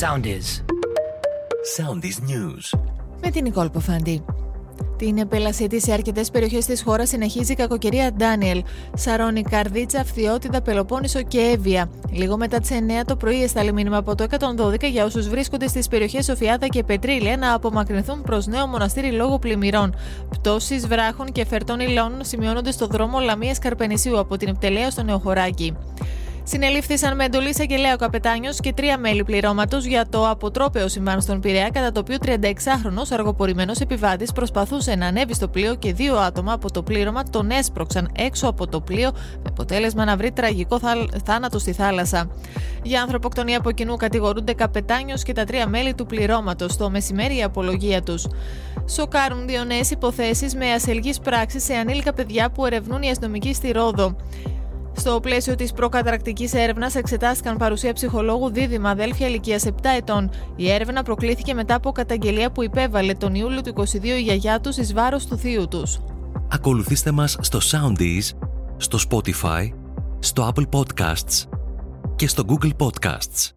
Soundies. Soundies News. Με την Νικόλ Ποφάντη. Την επέλασή σε αρκετές περιοχές της χώρας συνεχίζει η κακοκαιρία Ντάνιελ. Σαρώνει Καρδίτσα, Φθιώτιδα, Πελοπόννησο και Εύβοια. Λίγο μετά τις 9 το πρωί έσταλε μήνυμα από το 112 για όσους βρίσκονται στις περιοχές Σοφιάδα και Πετρίλια να απομακρυνθούν προς νέο μοναστήρι λόγω πλημμυρών. Πτώσεις βράχων και φερτών υλών σημειώνονται στο δρόμο Λαμίας Καρπενησίου από την Επτελέα στο Νεοχωράκι. Συνελήφθησαν με εντολή εισαγγελέα ο καπετάνιος και τρία μέλη πληρώματος για το αποτρόπαιο συμβάν στον Πειραιά, κατά το οποίο 36χρονο αργοπορημένος επιβάτης προσπαθούσε να ανέβει στο πλοίο και δύο άτομα από το πλήρωμα τον έσπρωξαν έξω από το πλοίο, με αποτέλεσμα να βρει τραγικό θάνατο στη θάλασσα. Για ανθρωποκτονία από κοινού κατηγορούνται καπετάνιος και τα τρία μέλη του πληρώματος. Το μεσημέρι η απολογία τους. Σοκάρουν δύο νέες υποθέσεις με ασελγής πράξης σε ανήλικα παιδιά που ερευνούν οι αστυνομικοί στη Ρόδο. Στο πλαίσιο της προκαταρακτική έρευνας εξετάστηκαν παρουσία ψυχολόγου δίδυμα αδέλφια ηλικίας 7 ετών. Η έρευνα προκλήθηκε μετά από καταγγελία που υπέβαλε τον Ιούλιο του 22 η γιαγιά τους εις βάρος του θείου τους. Ακολουθήστε μας στο Soundees, στο Spotify, στο Apple Podcasts και στο Google Podcasts.